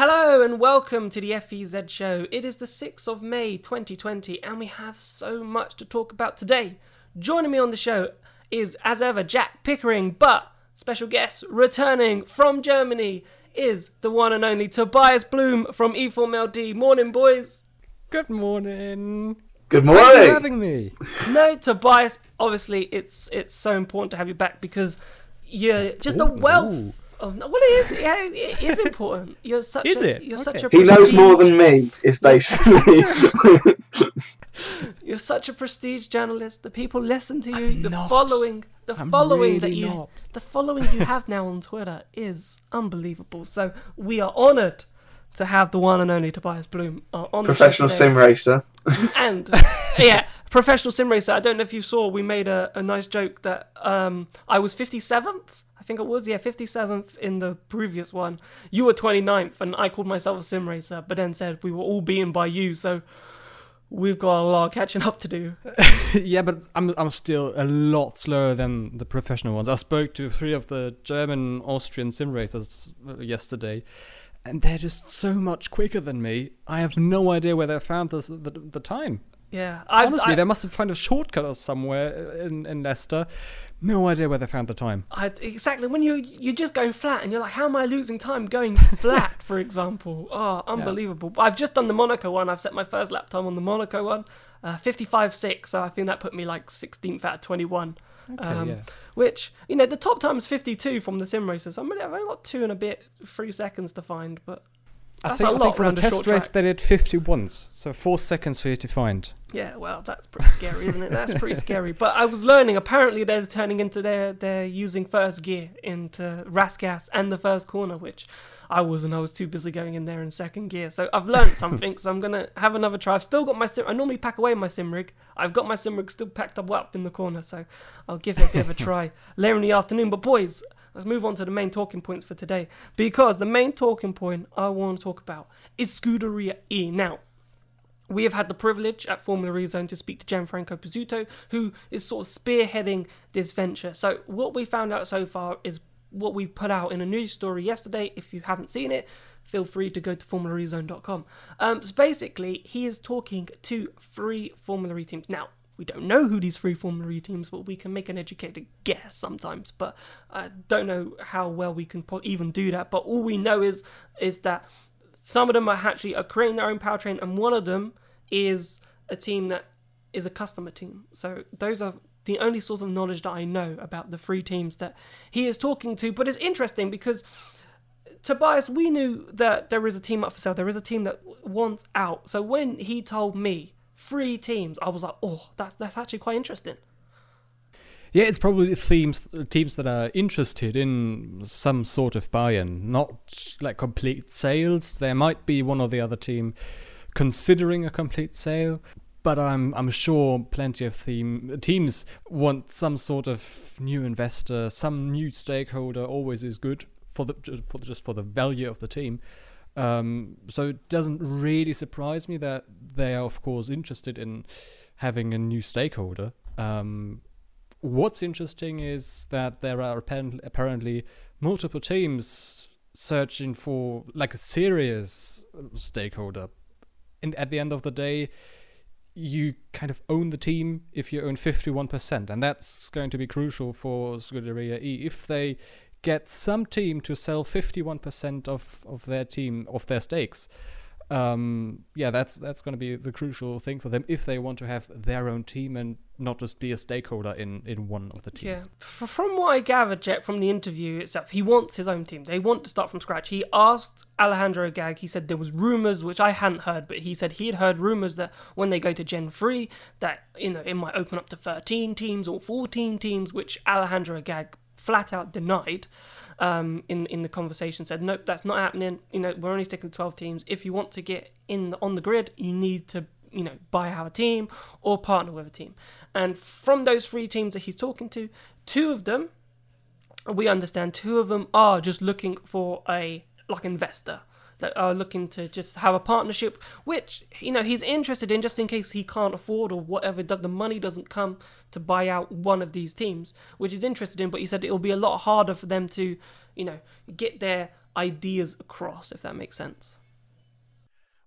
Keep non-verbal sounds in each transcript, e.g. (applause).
Hello and welcome to the FEZ show. It is the 6th of May 2020 and we have so much to talk about today. Joining me on the show is, as ever, Jack Pickering, but special guest returning from Germany is the one and only Tobias Bluhm from E4MLD. Morning, boys. Good morning. Good morning. Thanks for morning. having me. (laughs) No, Tobias, obviously it's it's so important to have you back because you're just a Ooh, wealth ooh. of well it is yeah, it is (laughs) important. You're such Is a it? you're Okay. such a He knows more than me. Is basically. (laughs) You're such a prestige journalist. The people listen to you. the not. following, the I'm following that you, not. the following you have now on Twitter is unbelievable. So we are honoured to have the one and only Tobias Bluhm uh, on Professional the show today. sim racer. (laughs) and yeah, professional sim racer. I don't know if you saw. We made a, a nice joke that um I was 57th. I think it was yeah 57th in the previous one. You were 29th, and I called myself a sim racer, but then said we were all beaten by you. So. We've got a lot of catching up to do. (laughs) yeah, but I'm I'm still a lot slower than the professional ones. I spoke to three of the German, Austrian sim racers uh, yesterday, and they're just so much quicker than me. I have no idea where they found this, the the time. Yeah, I, Honestly, I, they must have found a shortcut or somewhere in in Leicester. No idea where they found the time. I, exactly when you you're just going flat and you're like, how am I losing time going (laughs) flat? for example, oh, unbelievable. I've just done the Monaco one. I've set my first lap time on the Monaco one, uh, 55.6. So I think that put me like 16th out of 21. Okay, Um, yeah. Which you know the top time is 52 from the sim racers. So I'm really, I've only got two and a bit, three seconds to find, but I that's think, a I think for a test race track. they did 50 once, so four seconds for you to find. Yeah, well, that's pretty scary, isn't it? That's pretty scary. But I was learning. Apparently, they're turning into their they're using first gear into Rascasse and the first corner, which I wasn't. I was too busy going in there in second gear. So I've learned (laughs) something. so I'm gonna have another try. I've still got my sim. I normally pack away my sim rig. I've got my sim rig still packed up well up in the corner. So I'll give it a bit of a (laughs) try later in the afternoon. But boys. Let's move on to the main talking points for today because the main talking point I want to talk about is Scuderia E. Now, we have had the privilege at Formula Rezone to speak to Gianfranco Pizzuto, who is sort of spearheading this venture. So, what we found out so far is what we put out in a news story yesterday. If you haven't seen it, feel free to go to FormulaRezone.com. Um, so, basically, he is talking to three Formula E teams. Now, we don't know who these three Formula E teams, but we can make an educated guess sometimes. But I don't know how well we can even do that. But all we know is is that some of them are actually are creating their own powertrain, and one of them is a team that is a customer team. So those are the only sort of knowledge that I know about the three teams that he is talking to. But it's interesting because Tobias, we knew that there is a team up for sale. There is a team that wants out. So when he told me three teams, I was like, oh, that's that's actually quite interesting. Yeah, it's probably themes, teams that are interested in some sort of buy-in, not like complete sales. There might be one or the other team considering a complete sale, but I'm I'm sure plenty of theme, teams want some sort of new investor, some new stakeholder. Always is good for the for just for the value of the team. Um, so it doesn't really surprise me that they are, of course, interested in having a new stakeholder. Um, what's interesting is that there are apparently, apparently multiple teams searching for like a serious stakeholder. And at the end of the day, you kind of own the team if you own 51%. And that's going to be crucial for Scuderia E. If they get some team to sell 51% of, of their team, of their stakes, um, yeah, that's that's going to be the crucial thing for them if they want to have their own team and not just be a stakeholder in, in one of the Yeah. teams. F- From what I gathered, Jet, from the interview itself, he wants his own team. They want to start from scratch. He asked Alejandro Agag, he said there was rumours, which I hadn't heard, but he said he had heard rumours that when they go to Gen 3, that, you know, it might open up to 13 teams or 14 teams, which Alejandro Agag flat out denied um, in in the conversation. Said, nope, that's not happening. You know, we're only sticking to 12 teams. If you want to get in the, on the grid, you need to you know, buy our team or partner with a team. And from those three teams that he's talking to, two of them, we understand, two of them are just looking for a like investor that are looking to just have a partnership, which you know he's interested in, just in case he can't afford or whatever. The money doesn't come to buy out one of these teams, which he's interested in. But he said it'll be a lot harder for them to, you know, get their ideas across, if that makes sense.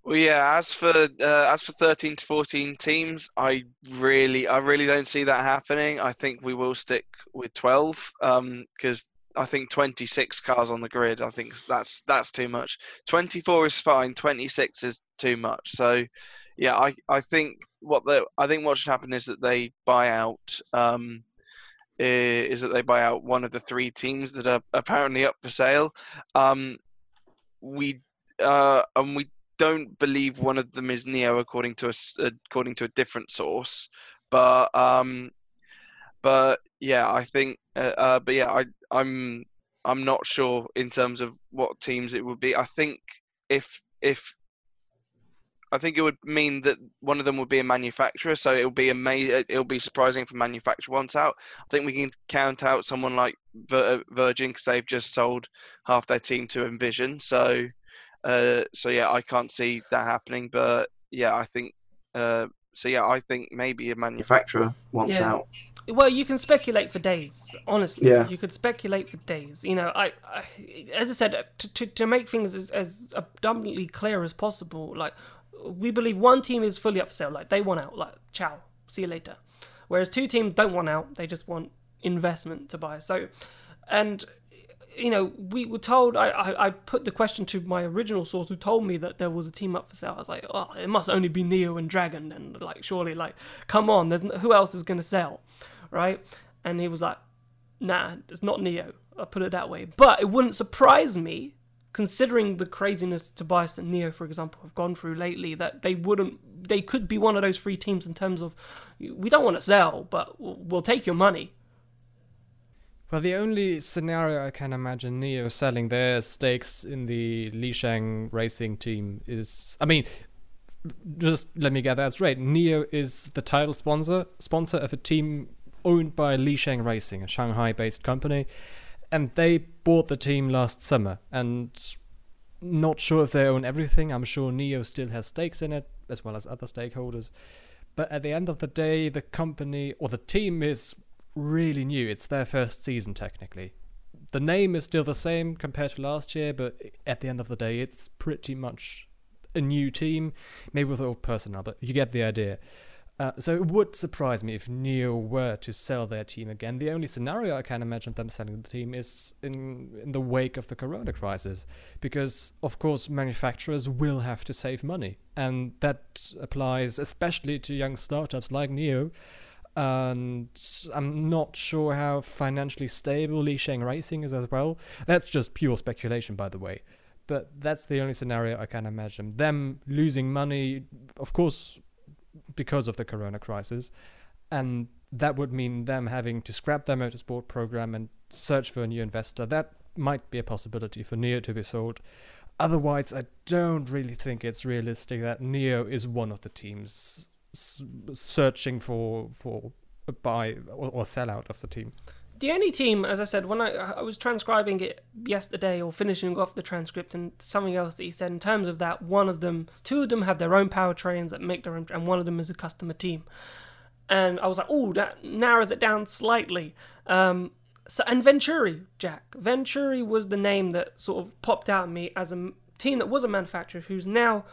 Well, yeah. As for uh, as for thirteen to fourteen teams, I really, I really don't see that happening. I think we will stick with twelve because um, I think twenty six cars on the grid. I think that's that's too much. Twenty four is fine. Twenty six is too much. So, yeah, I, I think what the I think what should happen is that they buy out. Um, is that they buy out one of the three teams that are apparently up for sale. Um, we uh, and we don't believe one of them is NIO, according to a, according to a different source. But um, but yeah, I think uh, uh, but yeah, I I'm I'm not sure in terms of what teams it would be. I think if if I think it would mean that one of them would be a manufacturer, so it'll be amazing. It'll be surprising for manufacturer wants out. I think we can count out someone like Virgin because they've just sold half their team to Envision. So uh, so yeah, I can't see that happening. But yeah, I think uh, so. Yeah, I think maybe a manufacturer wants yeah. out. Well, you can speculate for days. Honestly, yeah. you could speculate for days. You know, I, I as I said, to, to, to make things as, as abundantly clear as possible. Like, we believe one team is fully up for sale. Like, they want out. Like, ciao, see you later. Whereas two teams don't want out. They just want investment to buy. So, and you know, we were told. I, I, I, put the question to my original source, who told me that there was a team up for sale. I was like, oh, it must only be NIO and Dragon, and like, surely, like, come on, there's who else is gonna sell, right? And he was like, nah, it's not NIO. I put it that way. But it wouldn't surprise me, considering the craziness Tobias and NIO, for example, have gone through lately, that they wouldn't. They could be one of those three teams in terms of, we don't want to sell, but we'll take your money well, the only scenario I can imagine NIO selling their stakes in the Lisheng racing team is. I mean, just let me get that straight. NIO is the title sponsor sponsor of a team owned by Lisheng Racing, a Shanghai-based company, and they bought the team last summer. And not sure if they own everything. I'm sure NIO still has stakes in it, as well as other stakeholders. But at the end of the day, the company or the team is really new. It's their first season, technically. The name is still the same compared to last year, but at the end of the day, it's pretty much a new team, maybe with old personnel, but you get the idea. Uh, so it would surprise me if NIO were to sell their team again. The only scenario I can imagine them selling the team is in in the wake of the Corona crisis, because of course manufacturers will have to save money, and that applies especially to young startups like NIO, and I'm not sure how financially stable Lisheng Racing is as well. That's just pure speculation, by the way. But that's the only scenario I can imagine. Them losing money, of course, because of the corona crisis, and that would mean them having to scrap their motorsport program and search for a new investor. That might be a possibility for NIO to be sold. Otherwise, I don't really think it's realistic that NIO is one of the teams searching for for a buy or, or sell out of the team. The only team, as I said, when I I was transcribing it yesterday or finishing off the transcript and something else that he said in terms of that, one of them, two of them have their own powertrains that make their own, and one of them is a customer team. And I was like, oh, that narrows it down slightly. Um, so and Venturi, Jack. Venturi was the name that sort of popped out at me as a team that was a manufacturer who's now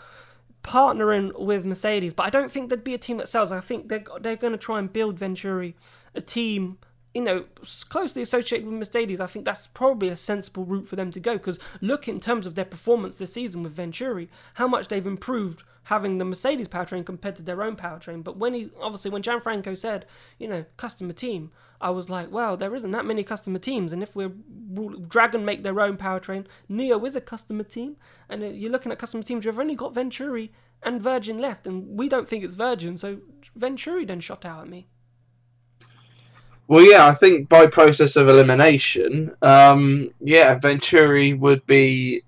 partnering with Mercedes, but I don't think there'd be a team that sells. I think they're they're going to try and build Venturi a team, you know, closely associated with Mercedes. I think that's probably a sensible route for them to go because look in terms of their performance this season with Venturi, how much they've improved having the Mercedes powertrain compared to their own powertrain. But when he obviously when Gianfranco said, you know, customer team, I was like, well, there isn't that many customer teams, and if we're Dragon make their own powertrain, NIO is a customer team, and uh, you're looking at customer teams. You've only got Venturi and Virgin left, and we don't think it's Virgin, so Venturi then shot out at me. Well, yeah, I think by process of elimination, um, yeah, Venturi would be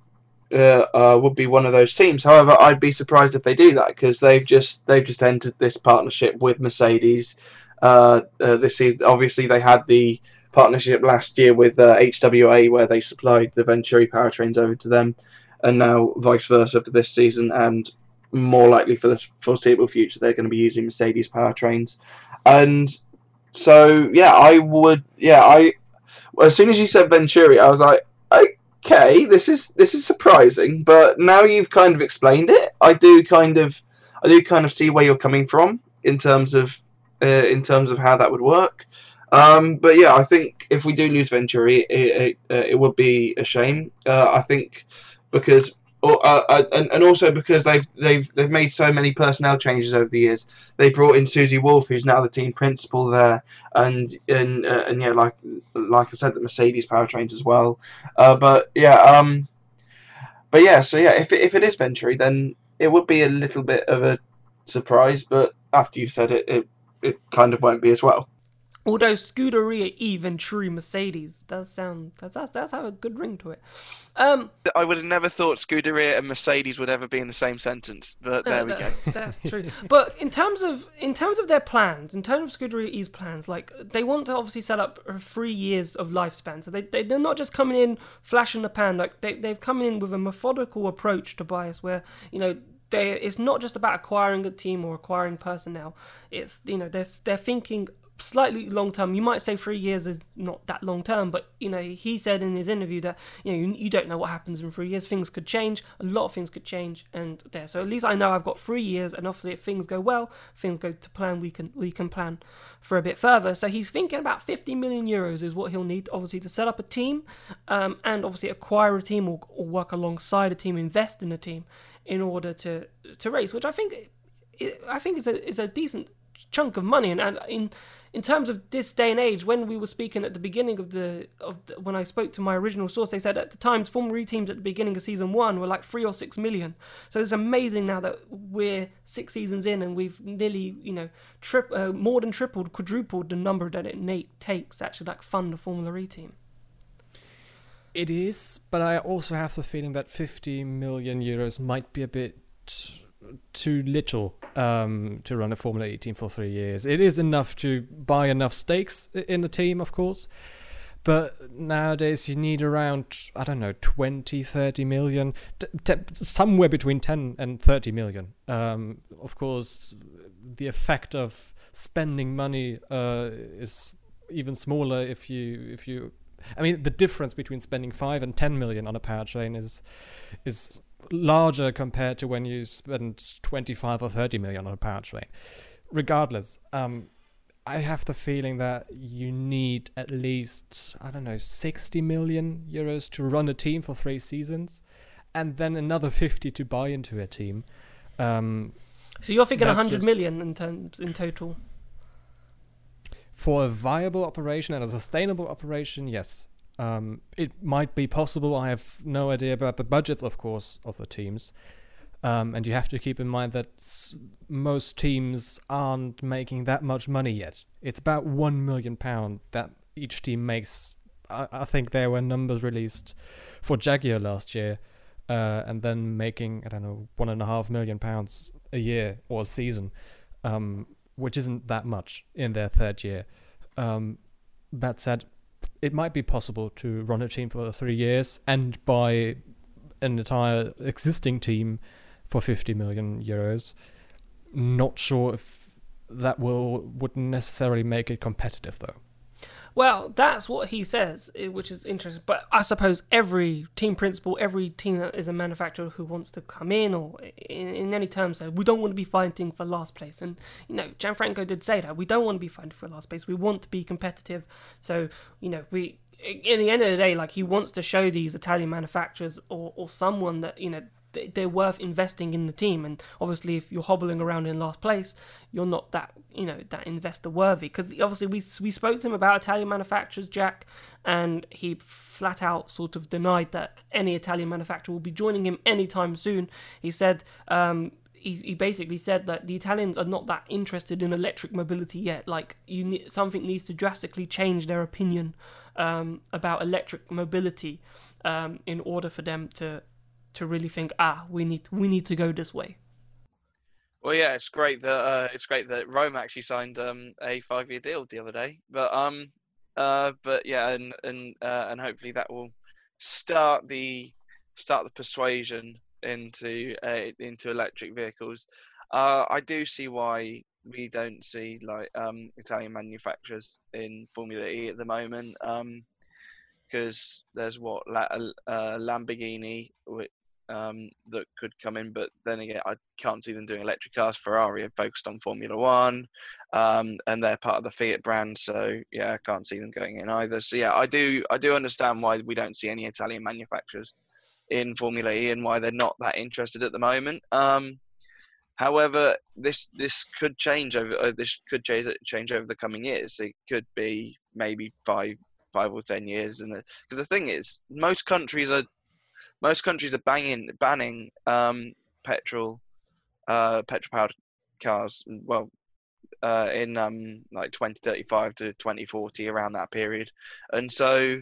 uh, uh, would be one of those teams. However, I'd be surprised if they do that because they've just they've just entered this partnership with Mercedes. Uh, uh this is obviously they had the partnership last year with HWA uh, where they supplied the Venturi powertrains over to them, and now vice versa for this season, and more likely for the foreseeable future they're going to be using Mercedes powertrains, and so yeah, I would yeah I as soon as you said Venturi, I was like okay, this is this is surprising, but now you've kind of explained it, I do kind of I do kind of see where you're coming from in terms of uh, in terms of how that would work. Um, but yeah, I think if we do lose Venturi, it, it, uh, it would be a shame. Uh, I think because or, uh, uh, and, and also because they've they've they've made so many personnel changes over the years. They brought in Susie Wolff, who's now the team principal there, and and uh, and yeah, like like I said, the Mercedes powertrains as well. Uh, but yeah, um, but yeah, so yeah, if it, if it is Venturi, then it would be a little bit of a surprise. But after you've said it, it it kind of won't be as well. Although Scuderia E Venturi Mercedes does sound that's that's, that's have a good ring to it. Um, I would have never thought Scuderia and Mercedes would ever be in the same sentence, but there we that- go. That's true. but in terms of in terms of their plans, in terms of Scuderia E's plans, like they want to obviously set up three years of lifespan. So they, they they're not just coming in flash in the pan. Like they they've come in with a methodical approach Tobias, where you know. They, it's not just about acquiring a team or acquiring personnel. It's you know they're they're thinking slightly long term. You might say three years is not that long term, but you know he said in his interview that you know you, you don't know what happens in three years. Things could change. A lot of things could change, and there. So at least I know I've got three years, and obviously if things go well, things go to plan. We can we can plan for a bit further. So he's thinking about 50 million euros is what he'll need, obviously, to set up a team, um, and obviously acquire a team or, or work alongside a team, invest in a team in order to to race, which I think I think is a is a decent chunk of money, and, and in in terms of this day and age, when we were speaking at the beginning of the of the, when I spoke to my original source, they said at the times Formula E teams at the beginning of season one were like three or six million. So it's amazing now that we're six seasons in and we've nearly you know trip uh, more than tripled, quadrupled the number that it na- takes to actually like fund a Formula E team. It is, but I also have the feeling that 50 million euros might be a bit too little um, to run a Formula E team for three years. It is enough to buy enough stakes in the team, of course. But nowadays you need around, I don't know, 20, 30 million, t- t- somewhere between 10 and 30 million. Um, of course, the effect of spending money uh, is even smaller if you if you I mean, the difference between spending five and ten million on a powertrain is is larger compared to when you spend twenty five or thirty million on a powertrain. Regardless, um, I have the feeling that you need at least I don't know sixty million euros to run a team for three seasons, and then another fifty to buy into a team. Um, So you're thinking That's 100 just- million in terms in total. for a viable operation and a sustainable operation, yes. Um, it might be possible. I have no idea about the budgets, of course, of the teams. Um, and you have to keep in mind that most teams aren't making that much money yet. It's about one million pound that each team makes. I, I think there were numbers released for Jaguar last year, uh, and then making I don't know one and a half million pounds a year or a season. Um, which isn't that much in their third year. Um, that said, it might be possible to run a team for three years and buy an entire existing team for 50 million euros. Not sure if that will would necessarily make it competitive though. Well, that's what he says, which is interesting. But I suppose every team principal, every team that is a manufacturer who wants to come in, or in, in any terms, say we don't want to be fighting for last place. And you know, Gianfranco did say that we don't want to be fighting for last place. We want to be competitive. So you know, we in the end of the day, like he wants to show these Italian manufacturers or or someone that you know they're worth investing in the team. And obviously, if you're hobbling around in last place, you're not that you know that investor worthy. Because obviously, we we spoke to him about Italian manufacturers, Jack, and he flat out sort of denied that any Italian manufacturer will be joining him anytime soon. He said. Um, he, he basically said that the Italians are not that interested in electric mobility yet. Like you, need, something needs to drastically change their opinion um, about electric mobility um, in order for them to to really think, ah, we need we need to go this way. Well, yeah, it's great that uh, it's great that Rome actually signed um, a five-year deal the other day. But um, uh, but yeah, and and uh, and hopefully that will start the start the persuasion into uh, into electric vehicles. Uh, I do see why we don't see like um, Italian manufacturers in Formula E at the moment. Um, because there's what uh, Lamborghini um, that could come in, but then again, I can't see them doing electric cars. Ferrari are focused on Formula One, um, and they're part of the Fiat brand, so yeah, I can't see them going in either. So yeah, I do I do understand why we don't see any Italian manufacturers in Formula E and why they're not that interested at the moment. Um, however, this this could change over uh, this could change change over the coming years. It could be maybe five five or ten years, and because the thing is, most countries are most countries are banging banning um, petrol uh, petrol powered cars. Well, uh, in um, like 2035 to 2040 around that period, and so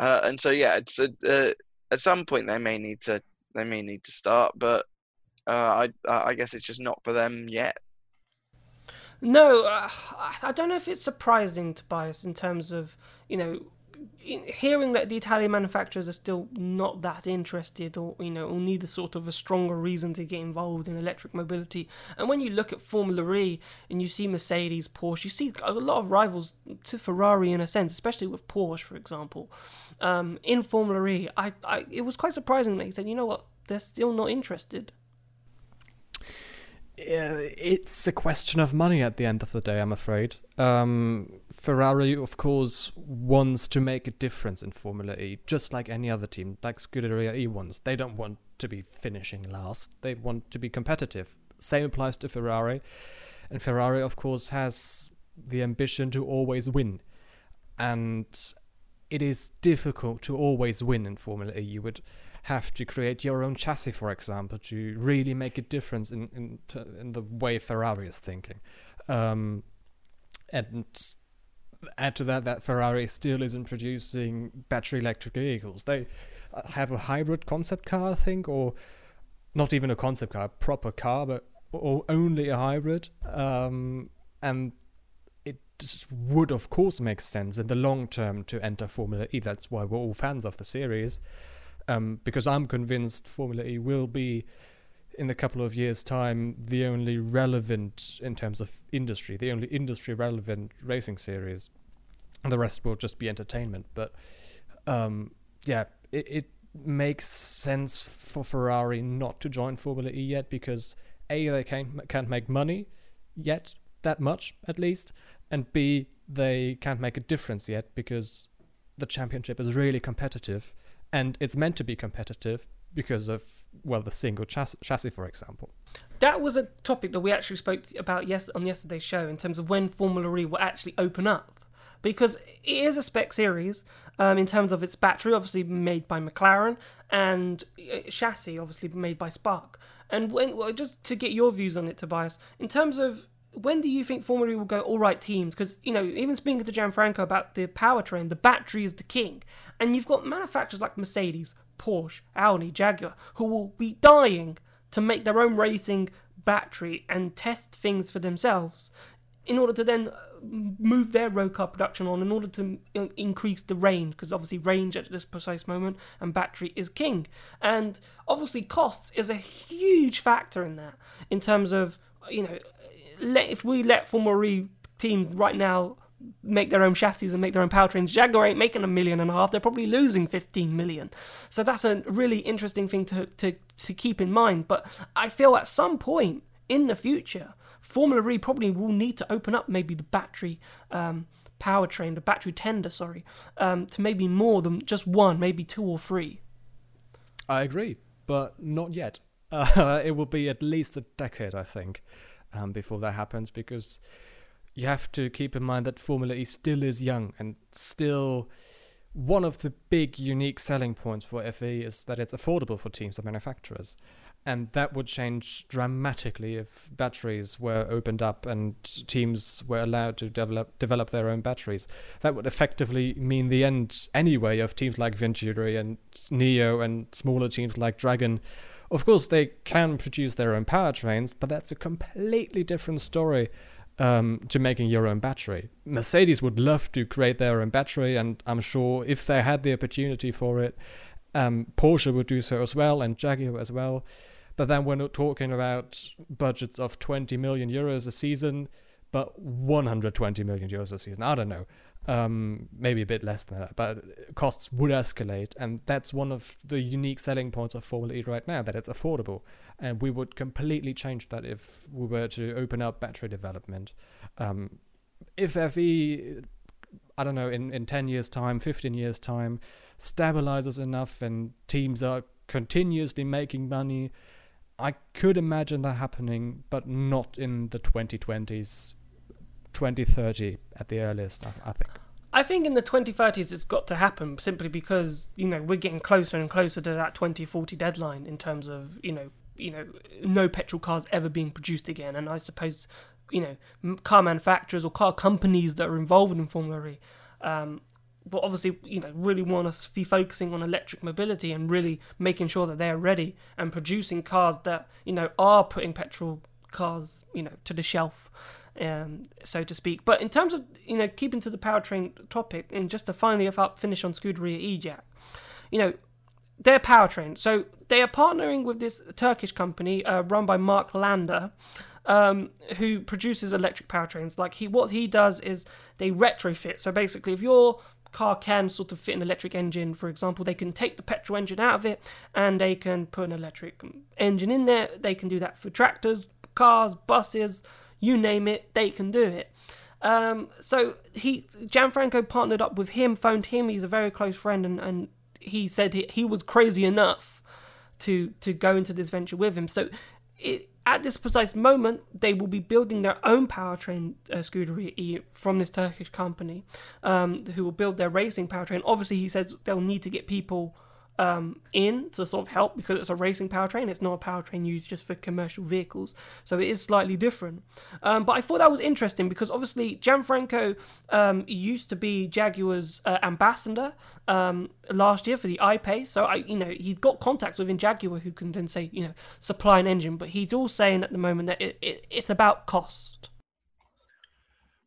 uh, and so yeah, it's a, uh, at some point they may need to they may need to start, but uh, I I guess it's just not for them yet. No, uh, I don't know if it's surprising Tobias in terms of you know hearing that the Italian manufacturers are still not that interested or you know or need a sort of a stronger reason to get involved in electric mobility. And when you look at Formula E and you see Mercedes Porsche you see a lot of rivals to Ferrari in a sense especially with Porsche for example. Um, in Formula E I, I it was quite surprising that he said you know what? They're still not interested. It's a question of money at the end of the day, I'm afraid. Um, Ferrari, of course, wants to make a difference in Formula E, just like any other team, like Scuderia E wants. They don't want to be finishing last, they want to be competitive. Same applies to Ferrari. And Ferrari, of course, has the ambition to always win. And it is difficult to always win in Formula E. You would have to create your own chassis, for example, to really make a difference in in, in the way Ferrari is thinking. Um, and add to that that Ferrari still isn't producing battery electric vehicles. They uh, have a hybrid concept car, I think, or not even a concept car, a proper car, but or only a hybrid. Um, and it would, of course, make sense in the long term to enter Formula E. That's why we're all fans of the series, um, because I'm convinced Formula E will be in a couple of years' time the only relevant in terms of industry, the only industry relevant racing series. The rest will just be entertainment. But um, yeah, it, it makes sense for Ferrari not to join Formula E yet because a they can't can't make money yet that much at least, and b they can't make a difference yet because the championship is really competitive and it's meant to be competitive because of well the single chass- chassis for example. That was a topic that we actually spoke about yes on yesterday's show in terms of when formula e will actually open up. Because it is a spec series um, in terms of its battery obviously made by mclaren and uh, chassis obviously made by spark. And when well, just to get your views on it tobias in terms of when do you think Formula E will go all right teams? Because you know, even speaking to Gianfranco about the powertrain, the battery is the king, and you've got manufacturers like Mercedes, Porsche, Audi, Jaguar, who will be dying to make their own racing battery and test things for themselves in order to then uh, move their road car production on in order to uh, increase the range because obviously range at this precise moment and battery is king. And obviously costs is a huge factor in that in terms of you know if we let Formula E teams right now make their own chassis and make their own powertrains. Jaguar ain't making a million and a half. They're probably losing 15 million. So that's a really interesting thing to, to, to keep in mind. But I feel at some point in the future, Formula E probably will need to open up maybe the battery um, powertrain, the battery tender, sorry, um, to maybe more than just one, maybe two or three. I agree, but not yet. (laughs) Uh, it will be at least a decade, I think, um, before that happens because you have to keep in mind that Formula E still is young and still one of the big unique selling points for FE is that it's affordable for teams or manufacturers. And that would change dramatically if batteries were opened up and teams were allowed to develop develop their own batteries. That would effectively mean the end anyway of teams like Venturi and NIO and smaller teams like Dragon. Of course, they can produce their own powertrains, but that's a completely different story um, to making your own battery. Mercedes would love to create their own battery, and I'm sure if they had the opportunity for it, um, Porsche would do so as well, and Jaguar as well. But then we're not talking about budgets of 20 million euros a season, but 120 million euros a season. I don't know. Um, maybe a bit less than that, but costs would escalate, and that's one of the unique selling points of Formula E right now that it's affordable, and we would completely change that if we were to open up battery development. Um, if FE, I don't know, in in ten years' time, fifteen years' time, stabilizes enough, and teams are continuously making money. I could imagine that happening, but not in the 2020s 2030 at the earliest, I, I think. I think in the 2030s it's got to happen simply because you know we're getting closer and closer to that 2040 deadline in terms of you know you know no petrol cars ever being produced again, and I suppose you know car manufacturers or car companies that are involved in Formula E. Um, but obviously, you know, really want to be focusing on electric mobility and really making sure that they're ready and producing cars that you know are putting petrol cars, you know, to the shelf um, so to speak. But in terms of you know keeping to the powertrain topic, and just to finally up finish on Scuderia EJAC, you know their powertrain. So they are partnering with this Turkish company uh, run by Mark Lander. Um, who produces electric powertrains? Like he, what he does is they retrofit. So basically, if your car can sort of fit an electric engine, for example, they can take the petrol engine out of it and they can put an electric engine in there. They can do that for tractors, cars, buses, you name it, they can do it. Um, so he Gianfranco partnered up with him, phoned him. He's a very close friend, and, and he said he, he was crazy enough to to go into this venture with him. So it, at this precise moment, they will be building their own powertrain uh, Scuderia from this Turkish company, um, who will build their racing powertrain. Obviously, he says they'll need to get people um, in to sort of help because it's a racing powertrain. It's not a powertrain used just for commercial vehicles, so it is slightly different. Um, but I thought that was interesting because obviously Gianfranco um, used to be Jaguar's uh, ambassador um, last year for the I-Pace, so I, you know, he's got contacts within Jaguar who can then say, you know, supply an engine. But he's all saying at the moment that it, it, it's about cost.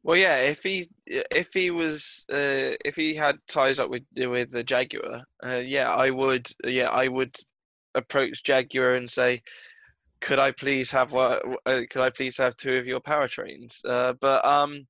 Well, yeah. If he if he was uh, if he had ties up with with the Jaguar, uh, yeah, I would. Yeah, I would approach Jaguar and say, "Could I please have what? Uh, could I please have two of your powertrains?" Uh, but um,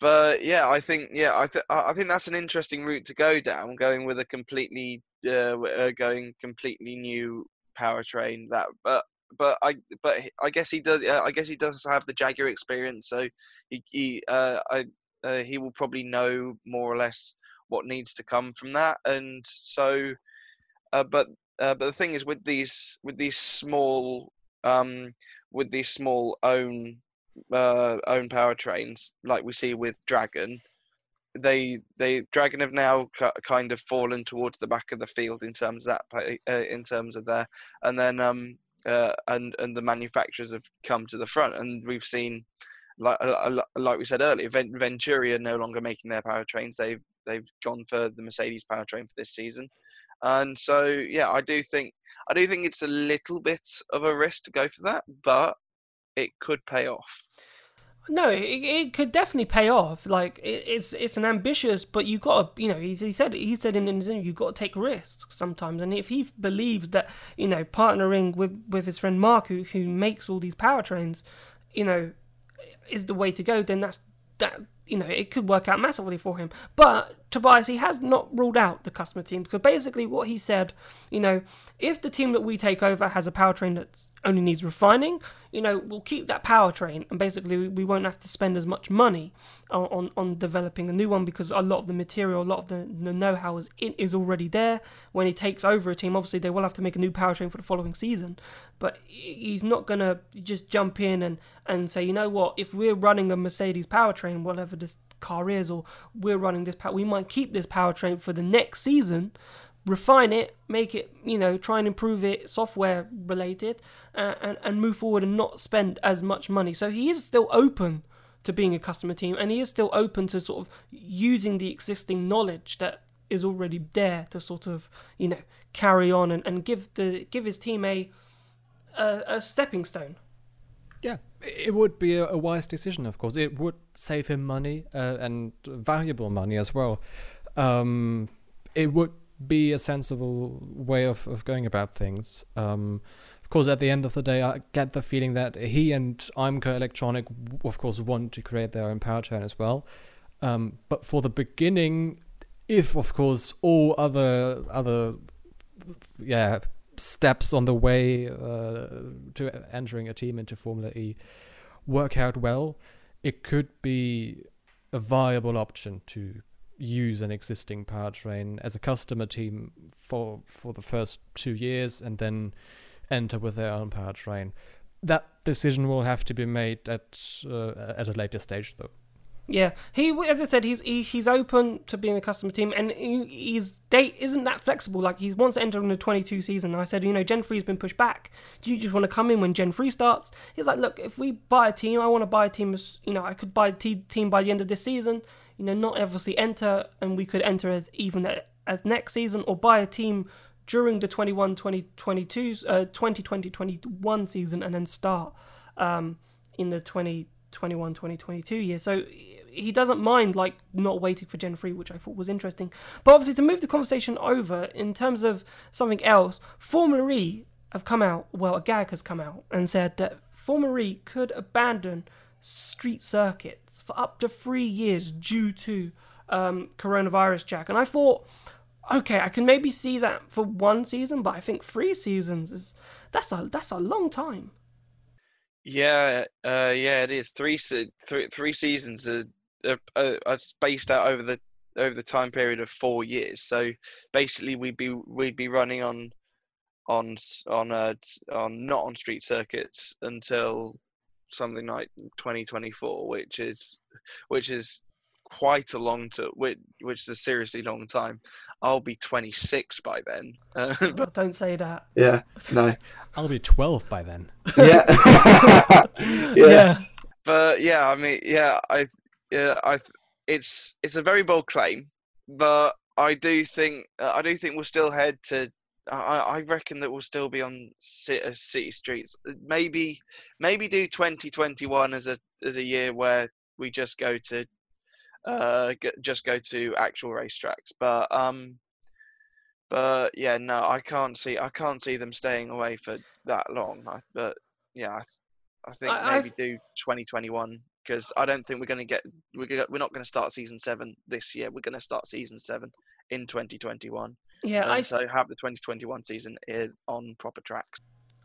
but yeah, I think yeah, I th- I think that's an interesting route to go down, going with a completely uh, uh going completely new powertrain. That but but I but I guess he does. Uh, I guess he does have the Jaguar experience, so he he uh, I uh, he will probably know more or less what needs to come from that, and so. Uh, but uh, but the thing is with these with these small um, with these small own uh, own powertrains like we see with Dragon, they they Dragon have now kind of fallen towards the back of the field in terms of that uh, in terms of their and then um uh, and and the manufacturers have come to the front, and we've seen, like like we said earlier, Venturi are no longer making their powertrains. They've they've gone for the Mercedes powertrain for this season, and so yeah, I do think I do think it's a little bit of a risk to go for that, but it could pay off. No, it, it could definitely pay off. Like it, it's it's an ambitious, but you got to you know he, he said he said in his interview you got to take risks sometimes. And if he believes that you know partnering with with his friend Mark who who makes all these powertrains, you know, is the way to go, then that's that you know it could work out massively for him. But Tobias he has not ruled out the customer team because basically what he said, you know, if the team that we take over has a powertrain that only needs refining, you know, we'll keep that powertrain and basically we won't have to spend as much money on, on, on developing a new one because a lot of the material, a lot of the, the know-how is, is already there. When he takes over a team, obviously they will have to make a new powertrain for the following season, but he's not going to just jump in and, and say, you know what, if we're running a Mercedes powertrain, whatever this car is, or we're running this power, we might keep this powertrain for the next season refine it, make it, you know, try and improve it software related, uh, and, and move forward and not spend as much money. So he is still open to being a customer team and he is still open to sort of using the existing knowledge that is already there to sort of, you know, carry on and, and give the give his team a, a, a stepping stone. Yeah, it would be a, wise decision, of course. It would save him money uh, and valuable money as well. Um, it would be a sensible way of, of going about things. Um, of course, at the end of the day, I get the feeling that he and IMCO Electronic, of course, want to create their own powertrain as well. Um, but for the beginning, if of course all other other yeah steps on the way uh, to entering a team into Formula E work out well, it could be a viable option to use an existing powertrain as a customer team for for the first two years and then enter with their own powertrain. That decision will have to be made at uh, at a later stage, though. Yeah, he as I said, he's he, he's open to being a customer team, and he, his date isn't that flexible. Like he wants to enter in the 22 season. I said, you know, Gen 3 has been pushed back. Do you just want to come in when Gen 3 starts? He's like, look, if we buy a team, I want to buy a team. You know, I could buy a team by the end of this season. You know, not obviously enter, and we could enter as even as next season, or buy a team during the 21 2022 uh, 2020 21 season, and then start um, in the 2021 2022 year. So he doesn't mind like not waiting for Gen 3, which I thought was interesting. But obviously, to move the conversation over in terms of something else, Formula E have come out. Well, Agag has come out and said that Formula E could abandon street circuits for up to three years due to um, coronavirus, Jack. And I thought, okay, I can maybe see that for one season, but I think three seasons is that's a that's a long time. Yeah, uh, yeah, it is. Three, se- three, seasons are are, are spaced out over the over the time period of four years. So basically, we'd be we'd be running on on on uh, on not on street circuits until something like 2024, which is which is quite a long to which, which is a seriously long time. I'll be 26 by then. Uh, (laughs) oh, don't say that. Yeah, no. (laughs) I'll be 12 by then. (laughs) Yeah. yeah. yeah. But yeah, I mean, yeah, I yeah, I it's it's a very bold claim, but I do think uh, I do think we'll still head to. I, I reckon that we'll still be on city, uh, city streets. Maybe maybe do 2021 as a as a year where we just go to uh just go to actual racetracks. But um but yeah, no, I can't see I can't see them staying away for that long. I, but yeah, I, I think I, maybe I've- do 2021 because I don't think we're going to get we're gonna, we're not going to start season seven this year. We're going to start season seven in 2021, Yeah, and I so have the 2021 season i- on proper tracks.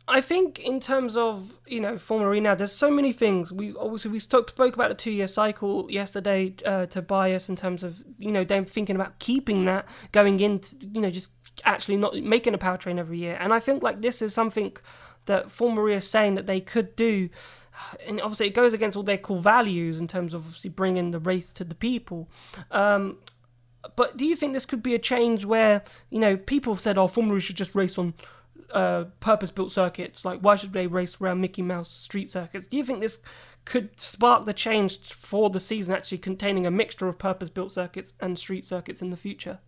I think in terms of you know Formula E now, there's so many things. We obviously we spoke spoke about the two year cycle yesterday uh, Tobias in terms of you know them thinking about keeping that going into you know just actually not making a powertrain every year. And I think like this is something that Formula E is saying that they could do. (sighs) And obviously, it goes against all their core values in terms of obviously bringing the race to the people. Um, but do you think this could be a change where you know people have said, "Oh, Formula should just race on uh, purpose-built circuits. Like, why should they race around Mickey Mouse street circuits? Do you think this could spark the change for the season, actually containing a mixture of purpose-built circuits and street circuits in the future?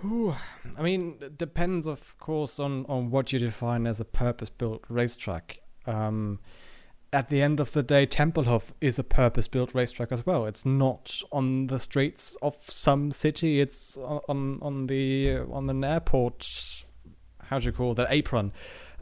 Whew. I mean, it depends, of course, on, on what you define as a purpose-built racetrack. Um, at the end of the day, Tempelhof is a purpose-built racetrack as well. It's not on the streets of some city. It's on on the on an airport. How do you call that apron?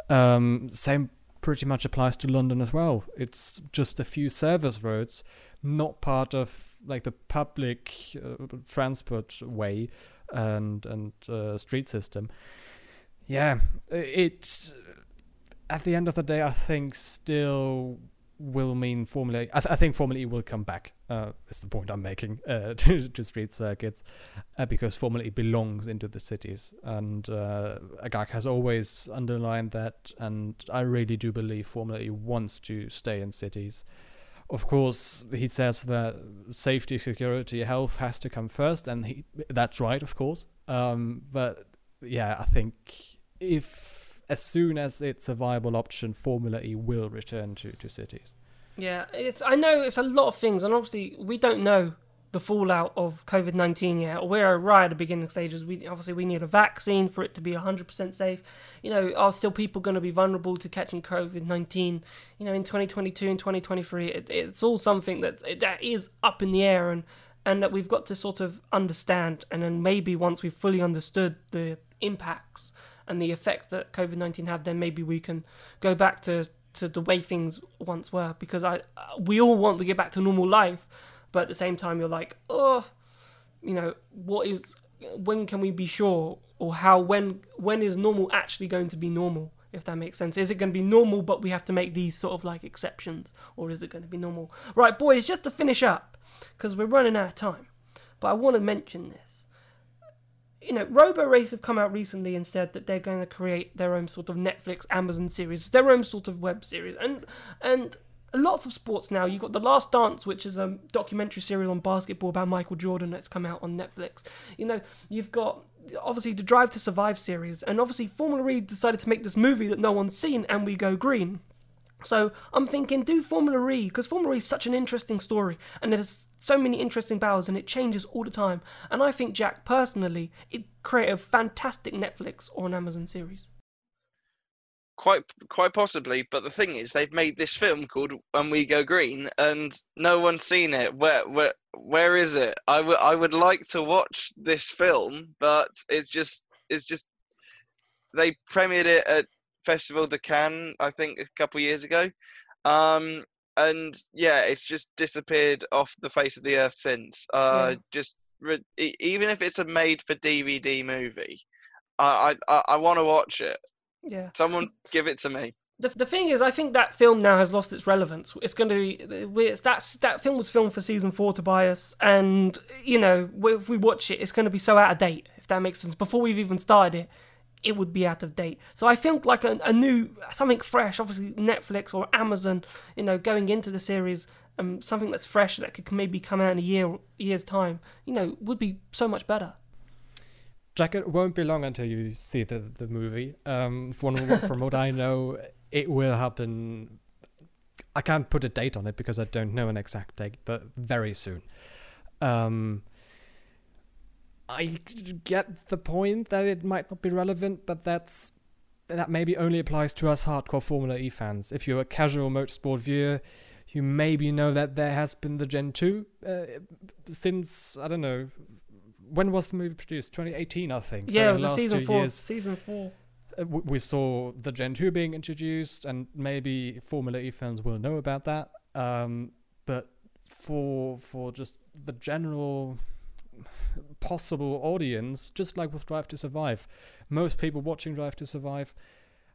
Um, same pretty much applies to London as well. It's just a few service roads, not part of like the public uh, transport way and and uh, street system. Yeah, it's at the end of the day, I think still will mean Formula. I, th- I think Formula E will come back. Uh, is the point I'm making uh, (laughs) to, to street circuits, uh, because Formula E belongs into the cities, and uh, Agag has always underlined that, and I really do believe Formula E wants to stay in cities. Of course, he says that safety, security, health has to come first, and he, that's right, of course. Um, but yeah, I think if as soon as it's a viable option, Formula E will return to, to cities. Yeah, it's. I know it's a lot of things, and obviously we don't know the fallout of COVID nineteen yet. We're right at the beginning stages. We obviously we need a vaccine for it to be hundred percent safe. You know, are still people going to be vulnerable to catching COVID nineteen? You know, in twenty twenty two and twenty twenty three, it, it's all something that that is up in the air, and and that we've got to sort of understand. And then maybe once we've fully understood the impacts and the effects that COVID nineteen had, then maybe we can go back to to the way things once were. Because I we all want to get back to normal life, but at the same time, you're like, oh, you know, what is when can we be sure or how when when is normal actually going to be normal if that makes sense is it going to be normal but we have to make these sort of like exceptions or is it going to be normal right boys just to finish up because we're running out of time but i want to mention this you know Roborace have come out recently and said that they're going to create their own sort of netflix amazon series their own sort of web series and and lots of sports now. You've got The Last Dance, which is a documentary series on basketball about Michael Jordan that's come out on Netflix. You know, you've got obviously the Drive to Survive series, and obviously Formula E decided to make this movie that no one's seen, and we go green. So I'm thinking, do Formula E because Formula E is such an interesting story, and there's so many interesting battles, and it changes all the time. And I think Jack personally, it create a fantastic Netflix or an Amazon series. Quite, quite possibly. But the thing is, they've made this film called "When We Go Green," and no one's seen it. Where, where, where is it? I would, I would like to watch this film, but it's just, it's just. They premiered it at Festival de Cannes, I think, a couple years ago, um, and yeah, it's just disappeared off the face of the earth since. Uh, Yeah. Just re- even if it's a made-for-DVD movie, I, I, I, want to watch it. Yeah. Someone give it to me. The, the thing is, I think that film now has lost its relevance. It's going to be it's, that's that film was filmed for season four, Tobias, and you know if we watch it, it's going to be so out of date. If that makes sense, before we've even started it, it would be out of date. So I think like a, a new something fresh, obviously Netflix or Amazon, you know, going into the series, um, something that's fresh that could maybe come out in a year year's time, you know, would be so much better. Jack, it won't be long until you see the the movie. Um, from (laughs) from what I know, it will happen. I can't put a date on it because I don't know an exact date, but very soon. Um, I get the point that it might not be relevant, but that's that maybe only applies to us hardcore Formula E fans. If you're a casual motorsport viewer, you maybe know that there has been the Gen 2 uh, since I don't know when was the movie produced? 2018, I think. Yeah, in it was the season four. years, Season four. uh, w- we saw the Gen 2 being introduced, and maybe Formula E fans will know about that. Um, but for for just the general possible audience, just like with Drive to Survive, most people watching Drive to Survive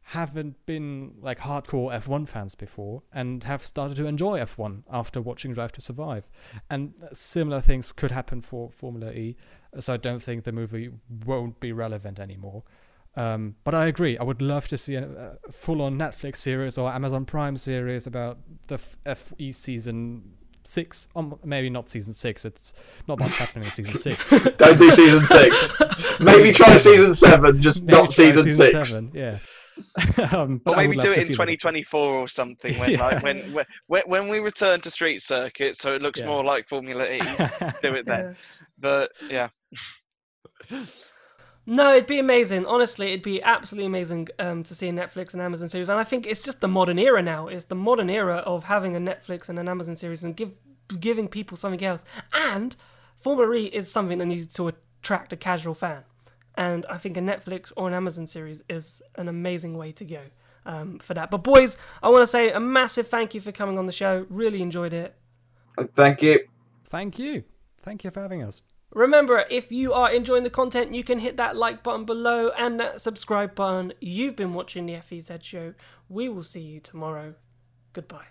haven't been like hardcore F1 fans before and have started to enjoy F1 after watching Drive to Survive. And similar things could happen for Formula E, so I don't think the movie won't be relevant anymore. Um, but I agree. I would love to see a, a full-on Netflix series or Amazon Prime series about the FE season six. Um, maybe not season six. It's not much happening in season six. (laughs) Don't do season six. (laughs) Maybe try season seven, just Maybe not try season, six. Seven, yeah. (laughs) um, Or maybe do it in see that. 2024 or something when like when, when when when we return to street circuit, so it looks Yeah. more like Formula E. do it then. But yeah, No, it'd be amazing. Honestly, it'd be absolutely amazing um, to see a Netflix and Amazon series. And I think it's just the modern era now. It's the modern era of having a Netflix and an Amazon series and give giving people something else. And Formula E is something that needs to attract a casual fan. And I think a Netflix or an Amazon series is an amazing way to go um, for that. But boys, I want to say a massive thank you for coming on the show. Really enjoyed it. Thank you. Thank you. Thank you for having us. Remember, if you are enjoying the content, you can hit that like button below and that subscribe button. You've been watching the FEZ show. We will see you tomorrow. Goodbye.